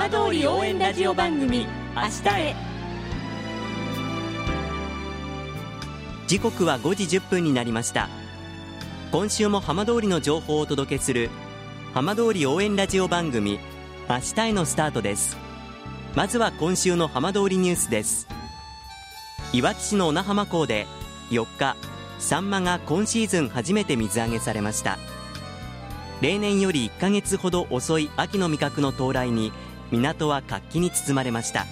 浜通り応援ラジオ番組明日へ。時刻は5時10分になりました。今週も浜通りの情報をお届けする浜通り応援ラジオ番組明日へのスタートです。まずは今週の浜通りニュースです。いわき市の小名浜港で4日サンマが今シーズン初めて水揚げされました。例年より1ヶ月ほど遅い秋の味覚の到来に港は活気に包まれました。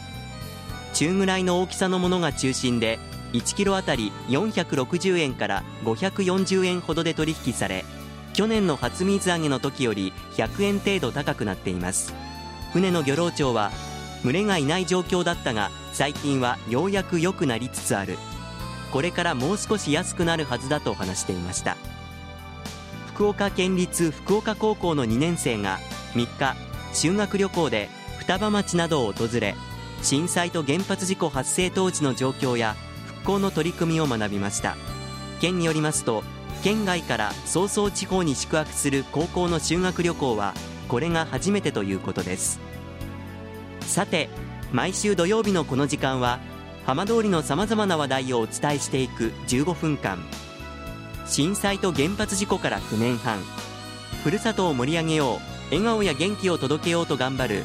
中ぐらいの大きさのものが中心で1キロあたり460円から540円ほどで取引され去年の初水揚げの時より100円程度高くなっています。船の漁労長は群れがいない状況だったが最近はようやく良くなりつつある。これからもう少し安くなるはずだと話していました。福岡県立福岡高校の2年生が3日修学旅行で双葉町などを訪れ震災と原発事故発生当時の状況や復興の取り組みを学びました。県によりますと県外から早々地方に宿泊する高校の修学旅行はこれが初めてということです。さて毎週土曜日のこの時間は浜通りのさまざまな話題をお伝えしていく15分間。震災と原発事故から9年半。ふるさとを盛り上げよう笑顔や元気を届けようと頑張る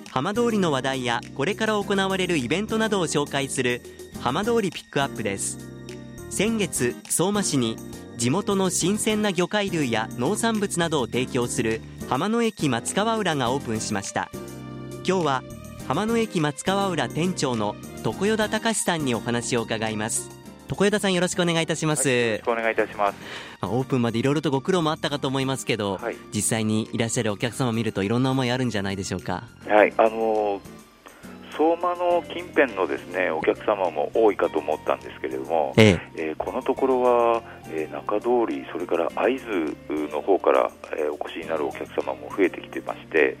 浜通りの話題やこれから行われるイベントなどを紹介する浜通りピックアップです。先月相馬市に地元の新鮮な魚介類や農産物などを提供する浜野駅松川浦がオープンしました。今日は浜野駅松川浦店長の常与田隆さんにお話を伺います。常与田さんよろしくお願いいたします、はい、よろしくお願いいたします。オープンまでいろいろとご苦労もあったかと思いますけど、はい、実際にいらっしゃるお客様を見るといろんな思いあるんじゃないでしょうか？はいあの相馬の近辺のですねお客様も多いかと思ったんですけれども、ええ。えー、このところは、えー、中通り、それから会津の方から、えー、お越しになるお客様も増えてきてまして、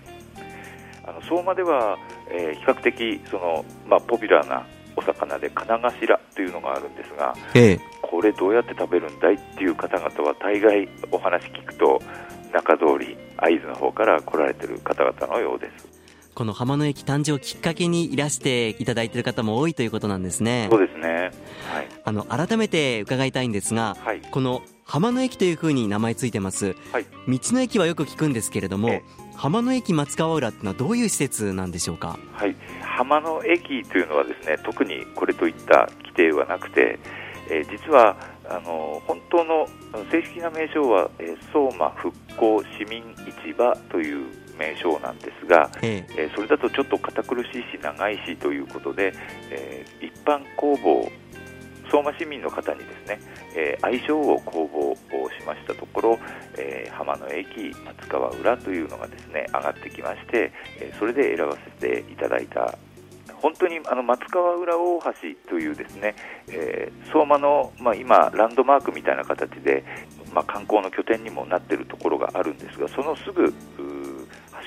あの相馬では、えー、比較的その、まあ、ポピュラーなお魚で金頭というのがあるんですが、ええ、これどうやって食べるんだいっていう方々は大概お話聞くと中通り会津の方から来られてる方々のようです。この浜野駅誕生きっかけにいらしていただいている方も多いということなんですね。そうですね、はい、あの改めて伺いたいんですが、はい、この浜野駅というふうに名前ついてます、はい、道の駅はよく聞くんですけれども、え浜野駅松川浦ってのはどういう施設なんでしょうか？はい、浜野駅というのはですね、特にこれといった規定はなくて、えー、実はあの本当の正式な名称は、えー、相馬復興市民市場という名称なんですが、ええ。ー、それだとちょっと堅苦しいし長いしということで、えー、一般公募相馬市民の方にですね、えー、愛称を公募をしましたところ、えー、浜野駅松川浦というのがですね上がってきまして、えー、それで選ばせていただいた本当にあの松川浦大橋というですね、えー、相馬の、まあ、今、ランドマークみたいな形で、まあ、観光の拠点にもなっているところがあるんですがそのすぐ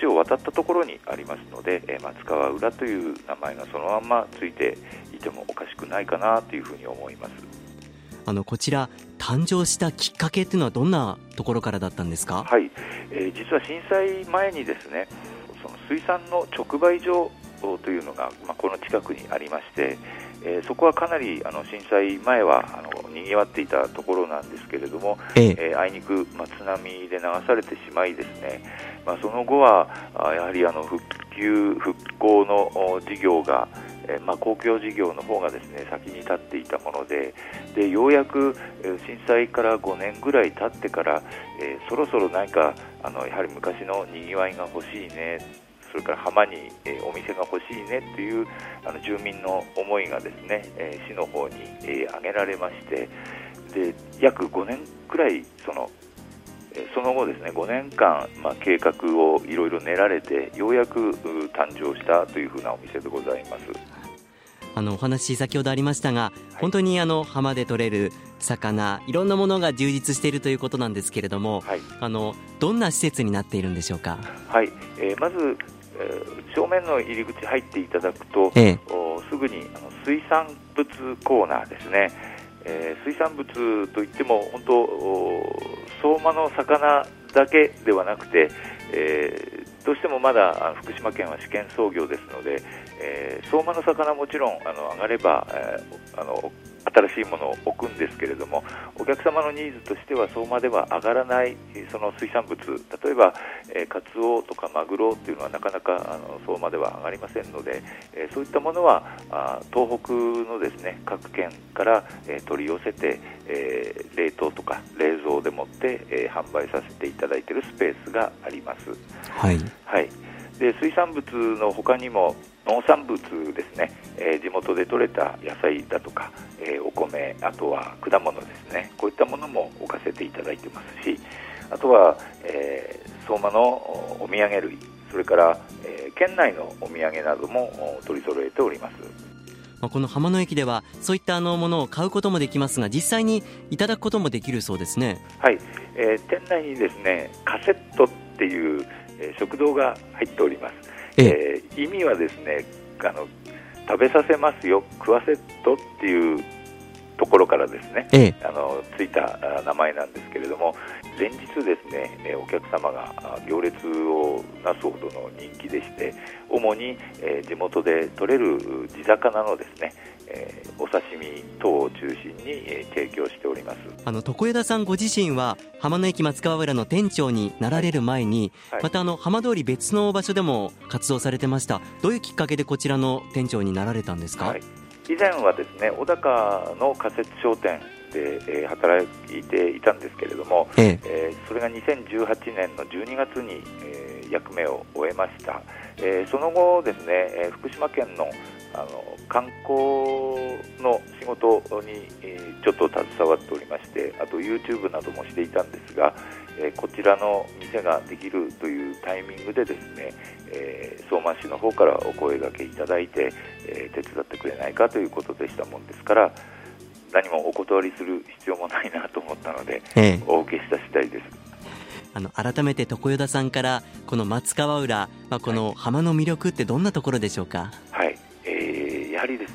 橋を渡ったところにありますので、えー、松川浦という名前がそのままついていてもおかしくないかなというふうに思います。あのこちら誕生したきっかけというのはどんなところからだったんですか、はい。えー、実は震災前にですねその水産の直売所というのが、まあ、この近くにありまして、えー、そこはかなりあの震災前はあのにぎわっていたところなんですけれども、ええ。えー、あいにく、まあ、津波で流されてしまいですね、まあ、その後はあやはりあの復旧復興の事業がえまあ、公共事業の方がですね先に立っていたものででようやく震災から5年ぐらい経ってから、えー、そろそろ何かあのやはり昔のにぎわいが欲しいねそれから浜に、えー、お店が欲しいねというあの住民の思いがですね、えー、市の方に、えー、挙げられましてで約5年くらいそのその後ですね5年間、まあ、計画をいろいろ練られてようやく誕生したというふうなお店でございます。あのお話先ほどありましたが、はい、本当にあの浜で取れる魚いろんなものが充実しているということなんですけれども、はい、あのどんな施設になっているんでしょうか？はい、えー、まず、えー、正面の入り口入っていただくと、ええ、おすぐにあの水産物コーナーですね。えー、水産物といっても本当相馬の魚だけではなくて、えー、どうしてもまだ福島県は試験操業ですので、えー、相馬の魚もちろんあの上がれば、えー、あの新しいものを置くんですけれどもお客様のニーズとしては相馬では上がらないその水産物例えば、えー、カツオとかマグロというのはなかなかあの相馬では上がりませんので、えー、そういったものはあ東北のですね各県から、えー、取り寄せて、えー、冷凍とか冷蔵でもって、えー、販売させていただいているペースがあります。はい、はいで水産物の他にも農産物ですね、えー、地元で採れた野菜だとか、えー、お米、あとは果物ですね、こういったものも置かせていただいてますし、あとは、えー、相馬のお土産類、それから、えー、県内のお土産なども取り揃えております。この浜野駅ではそういったあのものを買うこともできますが実際にいただくこともできるそうですね。はい、えー、店内にですねカセットっていう、えー、食堂が入っております。えー、意味はですねあの食べさせますよ食わせとっていうところからですね、ええ、あのついた名前なんですけれども連日ですねお客様が行列をなすほどの人気でして主に、え地元で取れる地魚のですね、えお刺身等を中心に、え提供しております。あの床枝さんご自身は浜野駅松川浦の店長になられる前に、はい、またあの浜通り別の場所でも活動されてました。どういうきっかけでこちらの店長になられたんですか、はい以前はですね小高の仮設商店で、えー、働いていたんですけれども、ええ。ー、それが2018年の12月に、えー、役目を終えました、えー、その後ですね、えー、福島県のあの観光の仕事に、えー、ちょっと携わっておりましてあと YouTube などもしていたんですが、えー、こちらの店ができるというタイミングでですね、えー、相馬市の方からお声がけいただいて、えー、手伝ってくれないかということでしたもんですから何もお断りする必要もないなと思ったので、えお受けした次第です。あの改めて床与田さんからこの松川浦、まあ、この浜の魅力ってどんなところでしょうか？はい、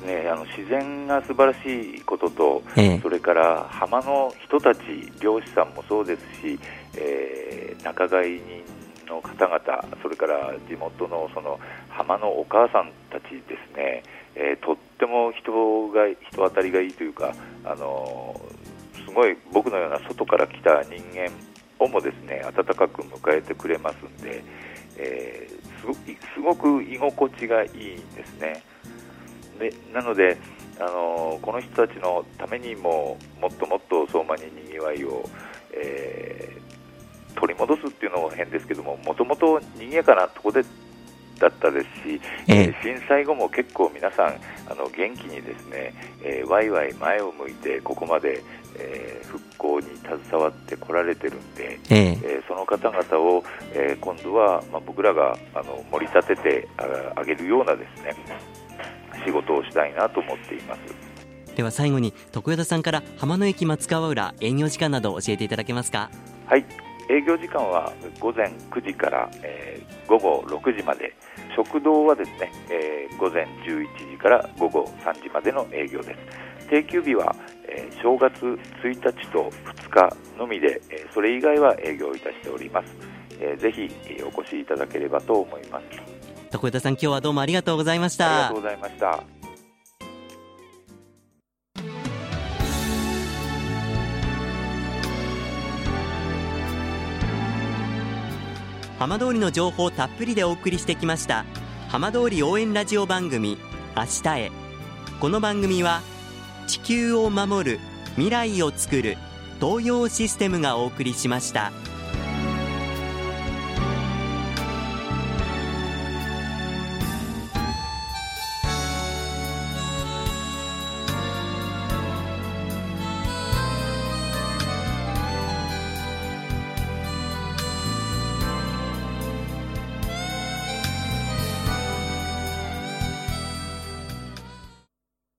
ですねあの自然が素晴らしいことと、えそれから浜の人たち漁師さんもそうですし、えー、仲買人の方々それから地元のその浜のお母さんたちですね、えー、とっても人が人当たりがいいというか、あのー、すごい僕のような外から来た人間をもですね温かく迎えてくれますんで、えー、すごく居心地がいいんですね。でなのであのこの人たちのためにももっともっと相馬ににぎわいを、えー、取り戻すっていうのも変ですけどももともと賑やかなところでだったですし、えー、震災後も結構皆さんあの元気にですね、えー、ワイワイ前を向いてここまで、えー、復興に携わってこられてるんで、えー、えー、その方々を、えー、今度は、まあ、僕らがあの盛り立ててあげるようなですね仕事をしたいなと思っています。では最後に徳田さんから浜野駅松川浦営業時間など教えていただけますか？はい。営業時間は午前9時から、えー、午後6時まで。食堂はですね、えー、午前11時から午後3時までの営業です。定休日は、えー、正月1日と2日のみで、えー、それ以外は営業いたしております、えー、ぜひ、えー、お越しいただければと思います徳枝さん今日はどうもありがとうございました。ありがとうございました。浜通りの情報をたっぷりでお送りしてきました浜通り応援ラジオ番組明日へ。この番組は地球を守る未来をつくる東洋システムがお送りしました。